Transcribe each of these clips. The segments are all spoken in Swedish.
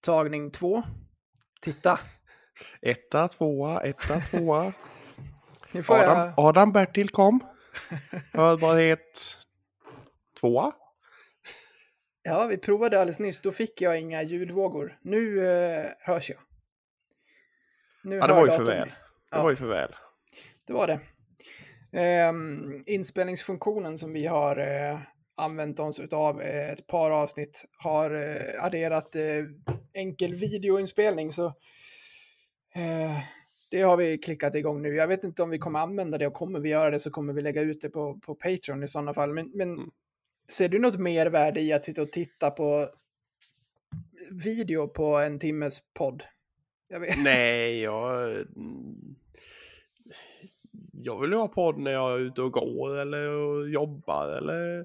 Tagning två. Titta. Etta, tvåa, etta, tvåa. Adam, jag... Adam Bertil kom. Hörbarhet tvåa. Ja, vi provade alldeles nyss. Då fick jag inga ljudvågor. Nu eh, hörs jag. Nu Ja, det var ju för väl. Det Ja. var ju för väl. Det var det. Ehm, inspelningsfunktionen som vi har eh, använt oss av eh, ett par avsnitt har eh, adderat eh, enkel videoinspelning. Så det har vi klickat igång nu. Jag vet inte om vi kommer använda det och kommer vi göra det så kommer vi lägga ut det på, på Patreon i sådana fall. Men, men Mm. ser du något mervärde i att sitta och titta på video på en timmes podd? Jag. Nej, jag... Jag vill ju ha podd när jag är ute och går eller jobbar eller...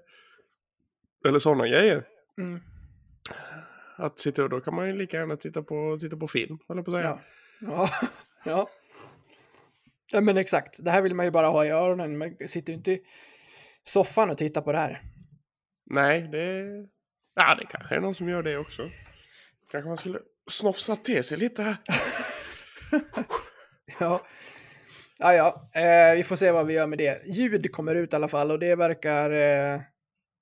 Eller sådana grejer. Mm. Att sitta och då kan man ju lika gärna titta på, titta på film, eller på att säga. Ja. Ja. ja. Ja men exakt. Det här vill man ju bara ha i öronen. Man sitter ju inte i soffan och tittar på det här. Nej, det... Ja, det kanske är någon som gör det också. Kanske man skulle snofsa till sig lite här. Ja. Ja, ja. Eh, vi får se vad vi gör med det. Ljud kommer ut i alla fall och det verkar, eh,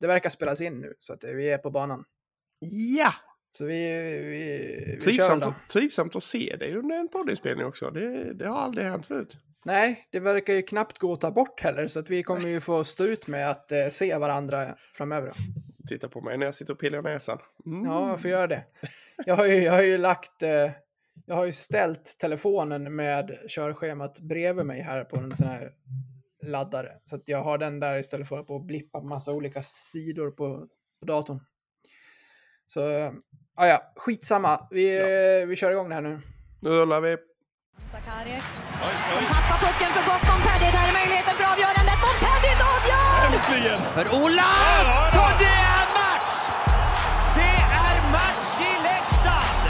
det verkar spelas in nu. Så att eh, vi är på banan. Ja! Så vi, vi, vi kör Trivsamt, då. att- trivsamt att se dig under en poddinspelning också. Det, det har aldrig hänt förut. Nej, det verkar ju knappt gå att ta bort heller. Så att vi kommer ju få stå ut med att eh, se varandra framöver. Titta på mig när jag sitter och pillar näsan. Mm. Ja, jag får göra det. Jag har ju, jag har ju lagt... Eh, jag har ju ställt telefonen med körschemat bredvid mig här på en sån här laddare. Så att jag har den där istället för att på blippa massa olika sidor på, på datorn. Så, ja, ja, skitsamma. Vi, eh, vi kör igång det här nu. Nu rullar vi. Sakari som tappar pucken för gott. Montpellier, där är möjligheten för avgörandet. Montpellier avgör! För Olas! Och det är match! Det är match i Leksand!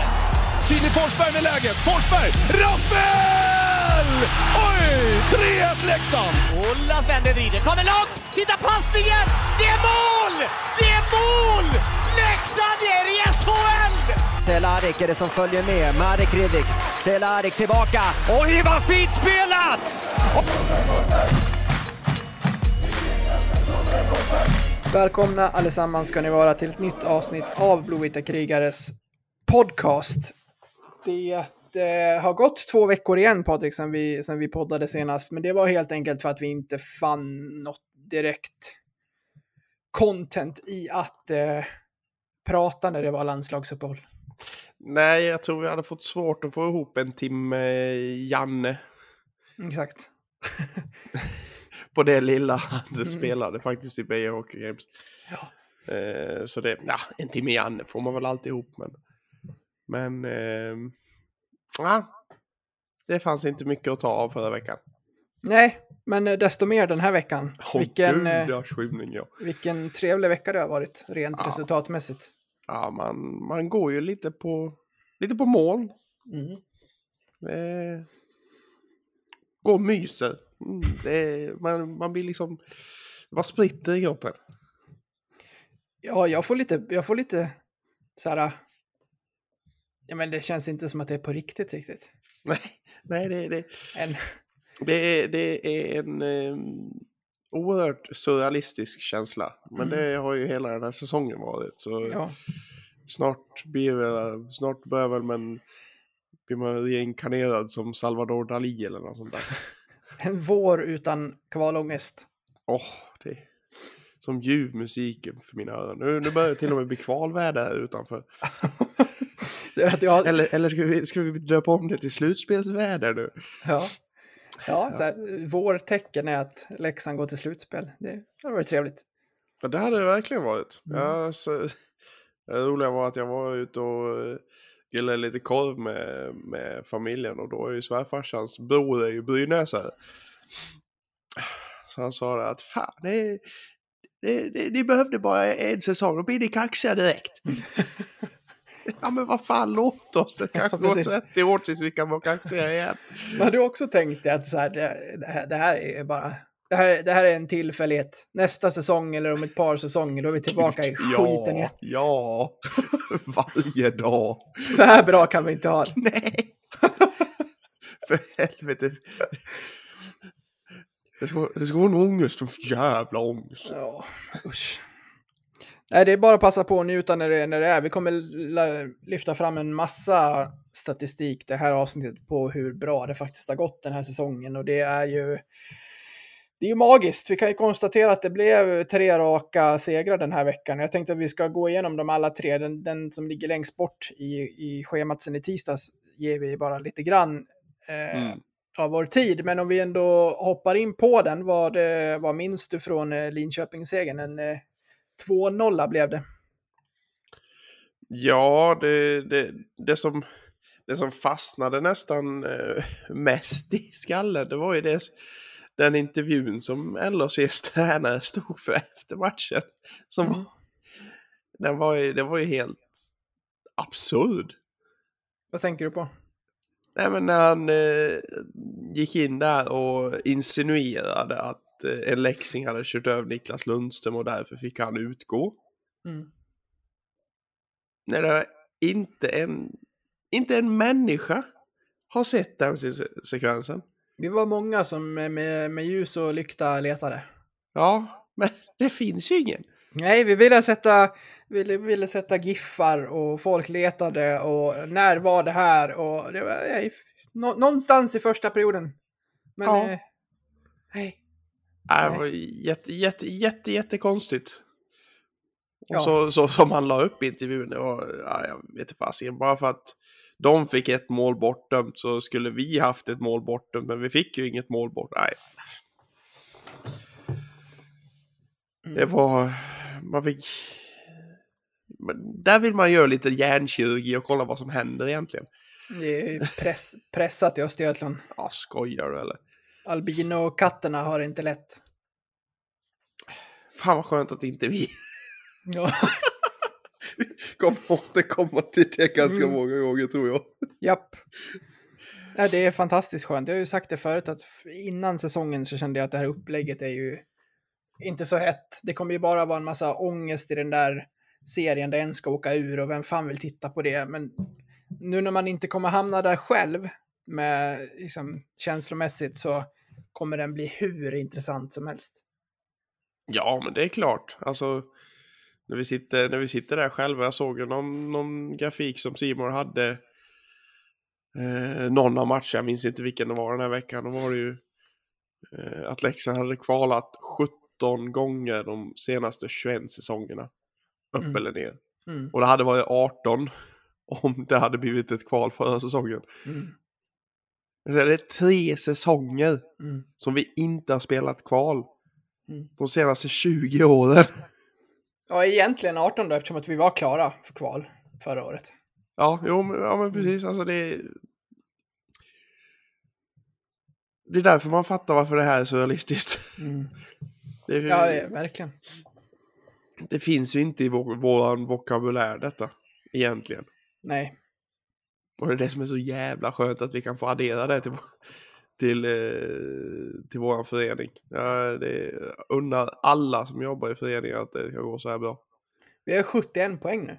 Filip Forsberg med läget. Forsberg! Rappel! Oj! 3-1 Leksand! Olas vänder, vrider, kommer långt! Titta passningen! Det är mål! Det är mål! Leksand är i SHL! Cehlárik är det som följer med. Marek Hrivik. Cehlárik tillbaka. Oj, vad fint spelat! Välkomna allesammans ska ni vara till ett nytt avsnitt av Blåvita krigares podcast. Det eh, har gått två veckor igen Patrik sen vi, sen vi poddade senast, men det var helt enkelt för att vi inte fann något direkt content i att eh, prata när det var landslagsuppehåll. Nej, jag tror vi hade fått svårt att få ihop en timme Janne Exakt. på det lilla han Mm. spelade faktiskt i Beijer Hockey Games. Ja. Eh, så det, ja, en timme Janne får man väl alltid ihop men... Men... Eh, ja, det fanns inte mycket att ta av förra veckan. Nej, men eh, desto mer den här veckan. Åh vilken, eh, gudars skymning ja. vilken trevlig vecka det har varit, rent Ja. resultatmässigt. Ja, man, man går ju lite på, lite på moln. Mm. Eh, går och myser. Mm, det man, man blir liksom... Vad spritter i kroppen? Ja, jag får lite, jag får lite så här. Ja, men det känns inte som att det är på riktigt riktigt. Nej, nej det, det, En, det, är, det är en eh, oerhört surrealistisk känsla. Men Mm. det har ju hela den här säsongen varit. Så ja, snart, blir väl, snart börjar väl man, blir man reinkarnerad som Salvador Dalí eller något sånt där. en vår utan kvalångest. Åh, det är som ljuv musik för mina öron. Nu, nu börjar det till och med bli kvalväder här utanför. Jag, Eller, eller ska, vi, ska vi döpa om det till slutspelsväder nu? ja, ja, så här, vår tecken är att Leksand går till slutspel. Det har varit trevligt. Ja, det hade det verkligen varit. Mm. Ja, så, det roliga var att jag var ute och eh, grillade lite korv med, med familjen och då är ju svärfarsans bror är ju brynäsare. Så han sa det att fan, det, det, det, ni behövde bara en säsong, då blir ni kaxiga direkt. ja men vad fan, låt oss. Det kanske går precis. 30 år tills vi kan vara kaxiga igen. Men har du också tänkt att så här, det, här, det här är bara det här, det här är en tillfällighet. Nästa säsong eller om ett par säsonger, då är vi tillbaka i skiten igen. Ja, varje dag. Så här bra kan vi inte ha det. Nej! För helvete. Det ska, det ska vara en ångest, en jävla ångest. Ja, usch. Nej, det är bara att passa på och njuta när det, när det är. Vi kommer lyfta fram en massa statistik det här avsnittet på hur bra det faktiskt har gått den här säsongen och det är ju det är ju magiskt. Vi kan ju konstatera att det blev tre raka segrar den här veckan. Jag tänkte att vi ska gå igenom dem alla tre. Den, den som ligger längst bort i, i schemat sen i tisdags ger vi bara lite grann eh, Mm. av vår tid. Men om vi ändå hoppar in på den, vad, eh, vad minns du från eh, Linköpingssegern? En eh, 2-0 blev det. Ja, det, det, det, som, det som fastnade nästan eh, mest i skallen, det var ju det, den intervjun som LHCs tränare stod för efter matchen. Som, Mm. den var ju, det var ju helt absurd. Vad tänker du på? Nej men när han eh, gick in där och insinuerade att eh, en läxing hade kört över Niklas Lundström och därför fick han utgå. Mm. När det inte en, inte en människa har sett den se- sekvensen. Vi var många som med, med, ljus och lykta letade. Ja, men det finns ju ingen. Nej, vi ville sätta, ville, ville sätta giffar och folk letade och när var det här och det var nej, nå, någonstans i första perioden. Men Ja. eh, nej. Nej, Det var jätte, jätte, jätte, jättekonstigt. Och Ja. så, så som han la upp intervjun, det var, ja, jag vet inte fasiken, bara för att de fick ett mål bortdömt så skulle vi haft ett mål bortdömt, men vi fick ju inget mål bort. Nej. Det var, man fick, där vill man göra lite hjärnkirurgi och kolla vad som händer egentligen. Det är press, pressat i Östergötland. Ja, skojar du eller? Albino-katterna har det inte lätt. Fan vad skönt att inte vi Ja. kommer återkomma till det ganska Mm. många gånger tror jag. Japp. Ja, det är fantastiskt skönt. Jag har ju sagt det förut att innan säsongen så kände jag att det här upplägget är ju inte så hett. Det kommer ju bara vara en massa ångest i den där serien där en ska åka ur och vem fan vill titta på det. Men nu när man inte kommer hamna där själv med liksom, känslomässigt så kommer den bli hur intressant som helst. Ja, men det är klart. Alltså, när vi sitter, när vi sitter där själva. Jag såg ju någon, någon grafik som Simon hade. Eh, någon av matcherna, jag minns inte vilken det var den här veckan. Då var det ju eh, att Leksand hade kvalat 17 gånger de senaste 21 säsongerna. Upp Mm. eller ner. Mm. Och det hade varit 18 om det hade blivit ett kval förra säsongen. Mm. Det är tre säsonger Mm. som vi inte har spelat kval. Mm. De senaste 20 åren. Ja, egentligen 18 då eftersom att vi var klara för kval förra året. Ja, jo, men, ja, men precis. Alltså det är... Det är därför man fattar varför det här är så realistiskt. Mm. Är, Ja, ja, verkligen. det finns ju inte i vår, våran vokabulär detta, egentligen. Nej. Och det är det som är så jävla skönt att vi kan få addera det till, till, eh, till våran förening. Ja, det unnar alla som jobbar i föreningen att det ska gå så här bra. Vi har 71 poäng nu.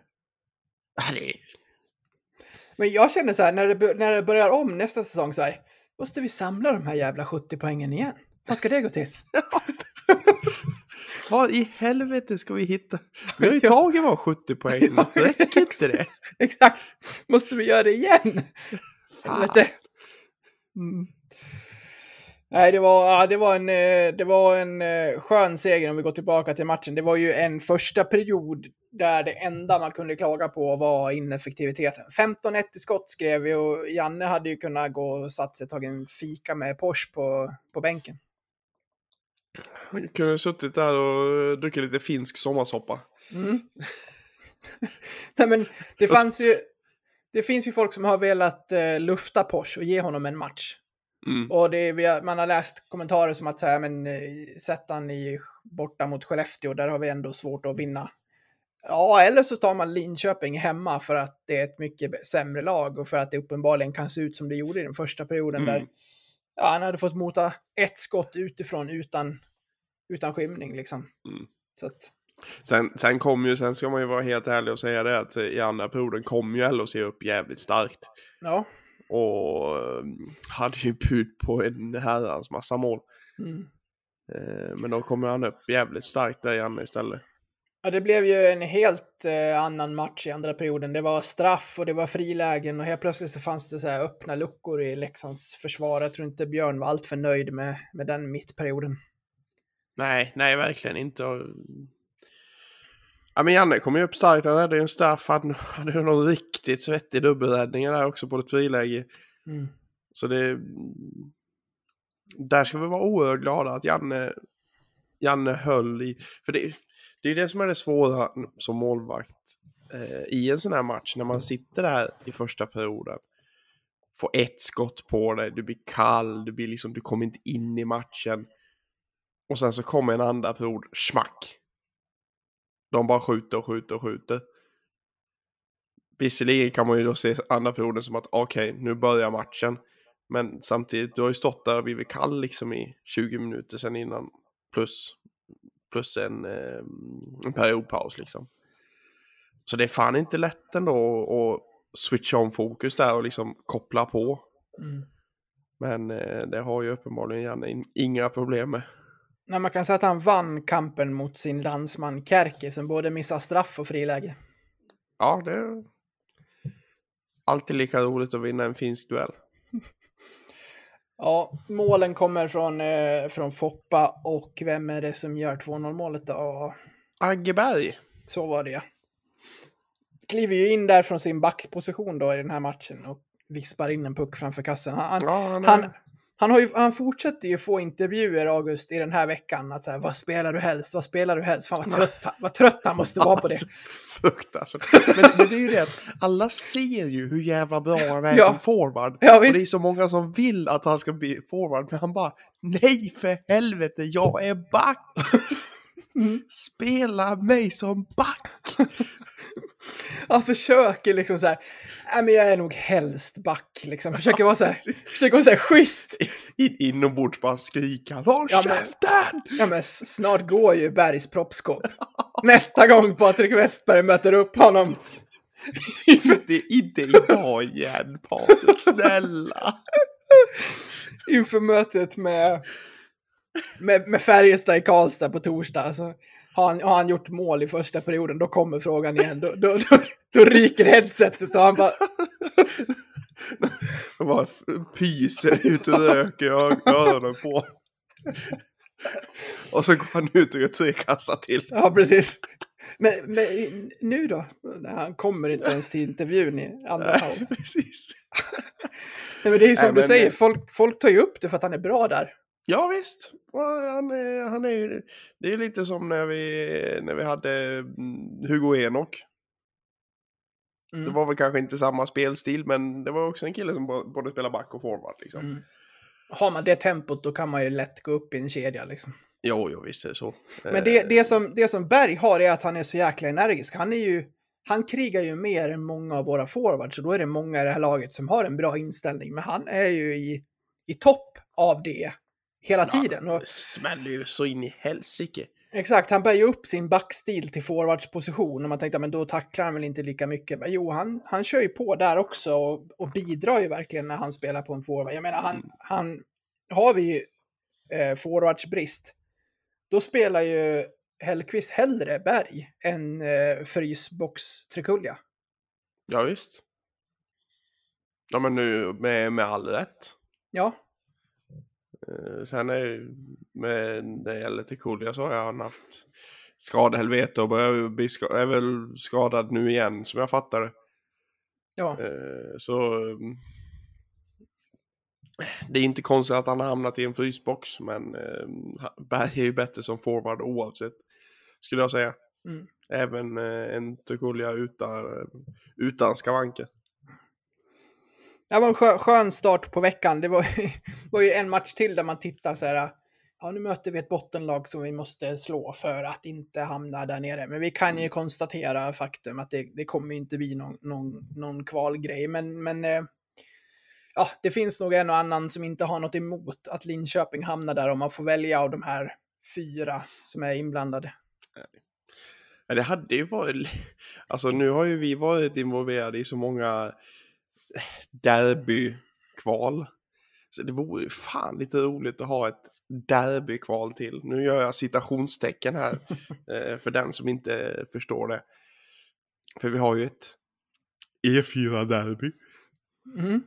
Men jag känner så här, när det, när det börjar om nästa säsong så här, måste vi samla de här jävla 70 poängen igen? Vad ska det gå till? Vad i helvete ska vi hitta? Vi har ju tagit våra 70 poäng. Ja, Räcker inte det? Exakt! Måste vi göra det igen? Helvete! Mm. Nej, det var, ja, det var en, eh, det var en eh, skön seger om vi går tillbaka till matchen. Det var ju en första period där det enda man kunde klaga på var ineffektiviteten. 15-1 i skott skrev vi och Janne hade ju kunnat gå och satt sig och tagit en fika med Porsche på, på bänken. Vi kunde suttit där och druckit lite finsk sommarsoppa. Mm. Nej, men det fanns ju... Det finns ju folk som har velat eh, lufta Porsche och ge honom en match. Mm. Och det, har, man har läst kommentarer som att säga, men eh, sätt han i borta mot Skellefteå, där har vi ändå svårt att vinna. Ja, eller så tar man Linköping hemma för att det är ett mycket sämre lag och för att det uppenbarligen kan se ut som det gjorde i den första perioden Mm. där ja, han hade fått mota ett skott utifrån utan, utan skymning liksom. Mm. Så att, Sen, sen kom ju, sen ska man ju vara helt ärlig och säga det att i andra perioden kom ju LHC upp jävligt starkt. ja. Och eh, hade ju bud på en herrans massa mål. Mm. Eh, Men då kommer han upp jävligt starkt där Janne istället. Ja, det blev ju en helt eh, annan match i andra perioden. Det var straff och det var frilägen och helt plötsligt så fanns det så här öppna luckor i Leksands försvar. Jag tror inte Björn var alltför nöjd med, med den mittperioden. Nej, nej verkligen inte. Ja men Janne kom ju upp starkt, han hade ju en straff, han hade ju någon riktigt svettig dubbelräddning där också på ett friläge. Mm. Så det... Där ska vi vara oerhört glada att Janne, Janne höll i... För det, det är det som är det svåra som målvakt eh, i en sån här match. När man sitter där i första perioden. Får ett skott på dig, du blir kall, du, blir liksom, du kommer inte in i matchen. Och sen så kommer en andra period, smack. De bara skjuter och skjuter och skjuter. Visserligen kan man ju då se andra perioden som att okej, nu börjar matchen. Men samtidigt, du har ju stått där och blivit kall liksom i 20 minuter sen innan. Plus, plus en, eh, en periodpaus liksom. Så det är fan inte lätt ändå att switcha om fokus där och liksom koppla på. Mm. Men eh, det har ju uppenbarligen Janne in- inga problem med. Nej, man kan säga att han vann kampen mot sin landsman Kärki som både missar straff och friläge. Ja, det är alltid lika roligt att vinna en finsk duell. Ja, målen kommer från, eh, från Foppa och vem är det som gör 2-0 målet då? Aggeberg. Så var det ja. Kliver ju in där från sin backposition då i den här matchen och vispar in en puck framför kassen. Han, Ja, han är... han, han, har ju, han fortsätter ju få intervjuer, August, i den här veckan. Att så här, vad spelar du helst? Vad spelar du helst? Fan vad trött, han- vad trött han måste vara på det. Fruktansvärt. Men, men det är ju det att alla ser ju hur jävla bra han är Ja. som forward. Ja, och det är så många som vill att han ska bli forward, men han bara nej för helvete, jag är back! Mm. Spela mig som back! Han försöker liksom så här, nej men jag är nog helst back liksom. Försöker vara så här, försöker vara så här schysst. In, inombords bara skrika håll Ja, käften! Ja men snart går ju Bergs proppskåp. Nästa gång Patrik Westberg möter upp honom. Det är inte idag igen Patrik, snälla! inför mötet med, med, med Färjestad i Karlstad på torsdag. Alltså, har, han, har han gjort mål i första perioden, då kommer frågan igen. Då, då, då, då ryker headsetet och han bara... Han bara pyser ut och röker och har öronen på. Och så går han ut och gör tre kassar till. Ja, precis. Men, men nu då? Nej, Han kommer inte ens till intervjun i andra paus. Precis. Nej, men det är som Nej, du men- säger, folk, folk tar ju upp det för att han är bra där. Ja visst. Han är, han är, det är lite som när vi, när vi hade mm, Hugo Enok. Mm. Det var väl kanske inte samma spelstil men det var också en kille som både spelar back och forward liksom. Mm. Har man det tempot då kan man ju lätt gå upp i en kedja liksom. Jo, jo visst är det så. Men det, Eh, det, som, det som Berg har är att han är så jäkla energisk. Han är ju... Han krigar ju mer än många av våra forwards och då är det många i det här laget som har en bra inställning. Men han är ju i, i topp av det hela tiden. Och, Det smäller ju så in i helsike. exakt, han bär ju upp sin backstil till forwardsposition och man tänkte men då tacklar han väl inte lika mycket. Men jo, han, han kör ju på där också och, och bidrar ju verkligen när han spelar på en forward. Jag menar, han, han har vi eh, forwardsbrist, då spelar ju Hellqvist hellre Berg än eh, frysbox Trikulja. Ja visst. Ja men nu med, med all rätt. Ja, Sen är med när det gäller Tekulia så har han haft skadehelvete och börjar bli är väl skadad nu igen som jag fattar det. ja. Eh, Så mm, det är inte konstigt att han har hamnat i en frysbox men eh, Berg är ju bättre som forward oavsett. Skulle jag säga. Mm. Även eh, en Tekulia utan, utan skavanker. Det var en skö, skön start på veckan. Det var, var ju en match till där man tittar så här. Ja, nu möter vi ett bottenlag som vi måste slå för att inte hamna där nere. Men vi kan ju konstatera faktum att det, det kommer inte bli någon, någon, någon kvalgrej. Men, men eh, ja, det finns nog en och annan som inte har något emot att Linköping hamnar där om man får välja av de här fyra som är inblandade. Ja, det hade ju varit... Alltså nu har ju vi varit involverade i så många derbykval. Så det vore fan lite roligt att ha ett derbykval till. Nu gör jag citationstecken här eh, för den som inte förstår det. För vi har ju ett E4-derby. Mm.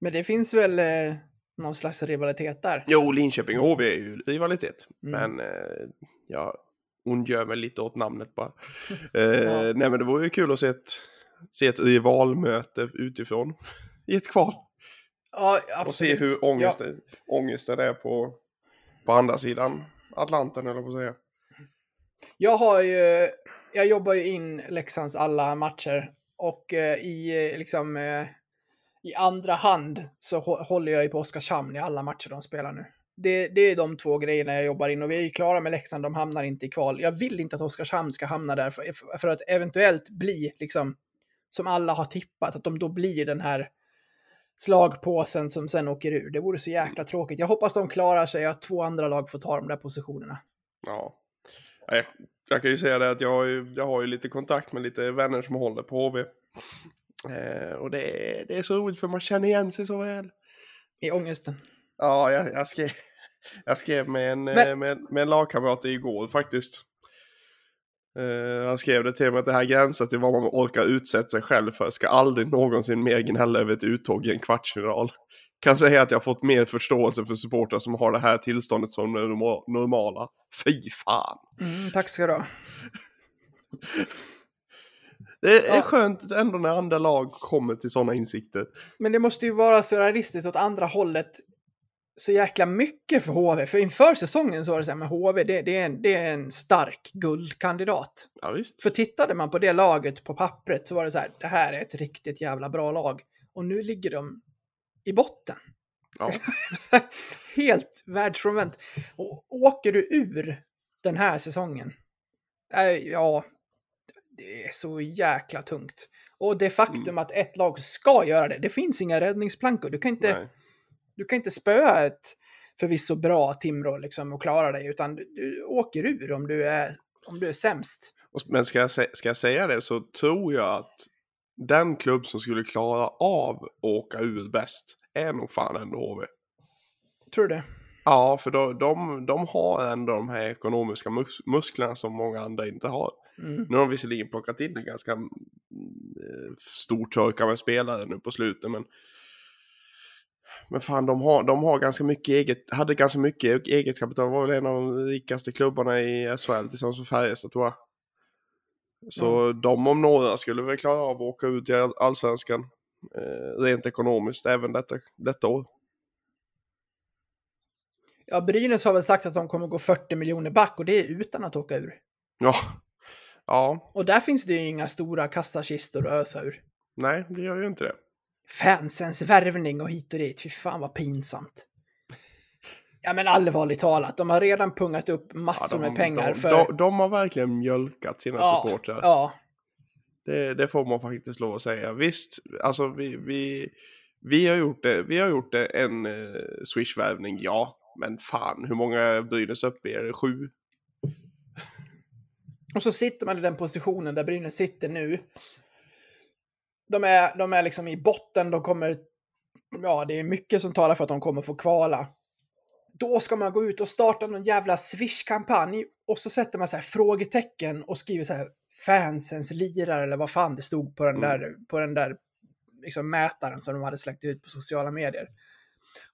Men det finns väl eh, någon slags rivalitet där? Jo, Linköping och HV är ju rivalitet. Mm. Men eh, jag ondgör mig lite åt namnet bara. eh, Nej men det vore ju kul att se ett, se ett rivalmöte utifrån i ett kval. Ja, Och se hur ångesten, ångesten är på, på andra sidan Atlanten eller på att säga. Jag har ju, jag jobbar ju in Leksands alla matcher och eh, i eh, liksom eh, i andra hand så hå- håller jag ju på Oskarshamn i alla matcher de spelar nu. Det, det är de två grejerna jag jobbar in och vi är ju klara med Leksand, de hamnar inte i kval. Jag vill inte att Oskarshamn ska hamna där för, för att eventuellt bli liksom som alla har tippat, att de då blir den här slagpåsen som sen åker ur. Det vore så jäkla tråkigt. Jag hoppas de klarar sig, att två andra lag får ta de där positionerna. Ja. Ja, Jag, jag kan ju säga det att jag har ju, jag har ju lite kontakt med lite vänner som håller på HV. Eh, och det är, det är så roligt för man känner igen sig så väl. I ångesten. Ja, jag, jag, skrev, jag skrev med en, Men- eh, med, med en lagkamrat igår faktiskt. Eh, han skrev det till mig att det här gränsar till vad man orkar utsätta sig själv för. Ska aldrig någonsin mer gnälla över ett uttåg i en kvartsfinal. Kan säga att jag har fått mer förståelse för supportrar som har det här tillståndet som det norma- normala. Fy fan! Mm, tack ska du ha. Det är Ja. skönt ändå när andra lag kommer till sådana insikter. Men det måste ju vara så realistiskt åt andra hållet så jäkla mycket för HV. För inför säsongen så var det så här med HV, det, det, är, en, det är en stark guldkandidat. Ja visst. För tittade man på det laget på pappret så var det så här, det här är ett riktigt jävla bra lag. Och nu ligger de i botten. Ja. Helt världsfrånvänt. Och åker du ur den här säsongen, äh, ja, det är så jäkla tungt. Och det faktum Mm. att ett lag ska göra det, det finns inga räddningsplankor. Du kan inte, Nej. Du kan inte spöa ett förvisso bra Timrå liksom och klara dig, utan du, du åker ur om du är, om du är sämst. Men ska jag, ska jag säga det så tror jag att den klubb som skulle klara av att åka ur bäst är nog fan ändå HV. Tror du det? Ja, för de, de, de har ändå de här ekonomiska mus musklerna som många andra inte har. Mm. Nu har de visserligen plockat in en ganska mm, eh, stor törka med spelare nu på slutet, men men fan, de har, de har ganska mycket eget, hade ganska mycket eget kapital. var väl en av de rikaste klubbarna i SHL tillsammans med Färjestad tror jag. Så de om några skulle väl klara av att åka ut i all- allsvenskan. Eh, rent ekonomiskt även detta, detta år. Ja, Brynäs har väl sagt att de kommer gå 40 miljoner back och det är utan att åka ur. Ja, ja, Och där finns det ju inga stora kassakistor att ösa ur. nej, det gör ju inte det. Fansens värvning och hit och dit, fy fan vad pinsamt. Ja men allvarligt talat, de har redan pungat upp massor de, med pengar de, för... de, de har verkligen mjölkat sina ja, supportrar. ja, Det, det får man faktiskt lov att säga. Visst, alltså vi, vi, vi har gjort det. Vi har gjort det en eh, Swish-värvning, ja. Men fan, hur många Brynäs uppe är det? Sju? och så sitter man i den positionen där Brynäs sitter nu. De är, de är liksom i botten, de kommer... Ja, det är mycket som talar för att de kommer få kvala. Då ska man gå ut och starta någon jävla Swish-kampanj och så sätter man så här frågetecken och skriver så här fansens lirare eller vad fan det stod på den Mm. där, på den där liksom mätaren som de hade släckt ut på sociala medier.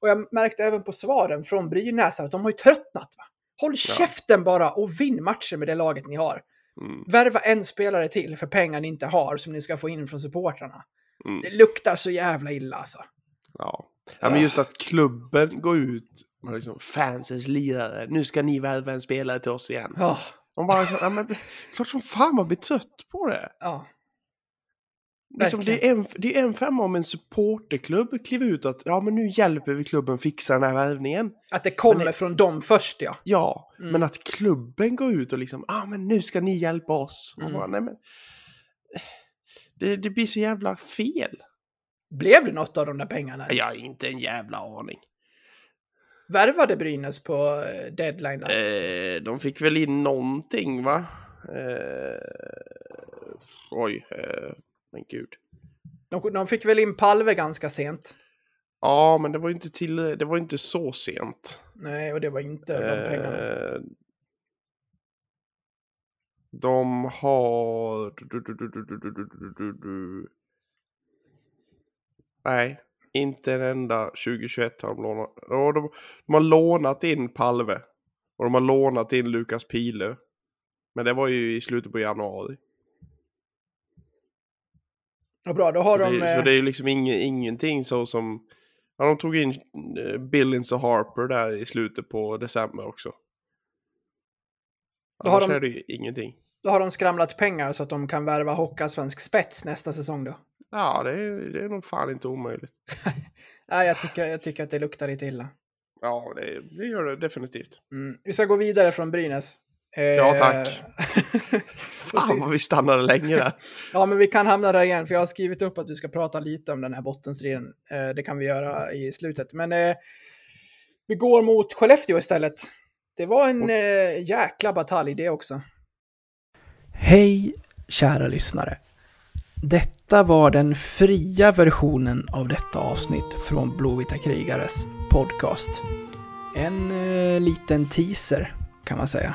Och jag märkte även på svaren från Brynäs att de har ju tröttnat. Va? Håll käften bara och vinn matcher med det laget ni har. Mm, Värva en spelare till för pengar ni inte har som ni ska få in från supportrarna. mm, Det luktar så jävla illa alltså. ja. ja, men just att klubben går ut med liksom fansens lirare. Nu ska ni värva en spelare till oss igen. Ja, Man bara, ja men klart som fan man blir trött på det. ja. Liksom, det, är en, det är en femma om en supporterklubb kliver ut att ja men nu hjälper vi klubben fixa den här värvningen. Att det kommer det- från dem först ja. Ja, Mm. men att klubben går ut och liksom, ah men nu ska ni hjälpa oss. Mm. bara, nej men. Det, det blir så jävla fel. Blev det något av de där pengarna? ens? Jag har inte en jävla aning. Värvade Brynäs på eh, deadline? Eh, de fick väl in någonting va? Eh, oj, eh, men gud. De, de fick väl in Palve ganska sent? Ja, men det var inte, till, det var inte så sent. Nej, och det var inte de pengarna. De har... Nej, inte en enda 2021 har de lånat. Ja, de, de, har lånat in Palve. Och de har lånat in Lukas Pile. Men det var ju i slutet på januari. Ja, bra, då har så, de... det, eh, så det är ju liksom ing, ingenting så som... Ja, de tog in eh, Billings och Harper där i slutet på december också. Då har Annars de- är det ju ingenting. Då har de skramlat pengar så att de kan värva Hockeyallsvensk spets nästa säsong då. Ja, det är, det är nog fan inte omöjligt. Nej, jag tycker, jag tycker att det luktar lite illa. Ja, det, det gör det definitivt. Mm. Vi ska gå vidare från Brynäs. Eh, Ja, tack. Fan, Fan vad vi stannade länge där. ja, men vi kan hamna där igen, för jag har skrivit upp att du ska prata lite om den här bottenstriden. Eh, det kan vi göra i slutet. Men eh, vi går mot Skellefteå istället. Det var en eh, jäkla batalj det också. Hej, kära lyssnare. Detta var den fria versionen av detta avsnitt från Blåvita krigares podcast. En eh, liten teaser kan man säga.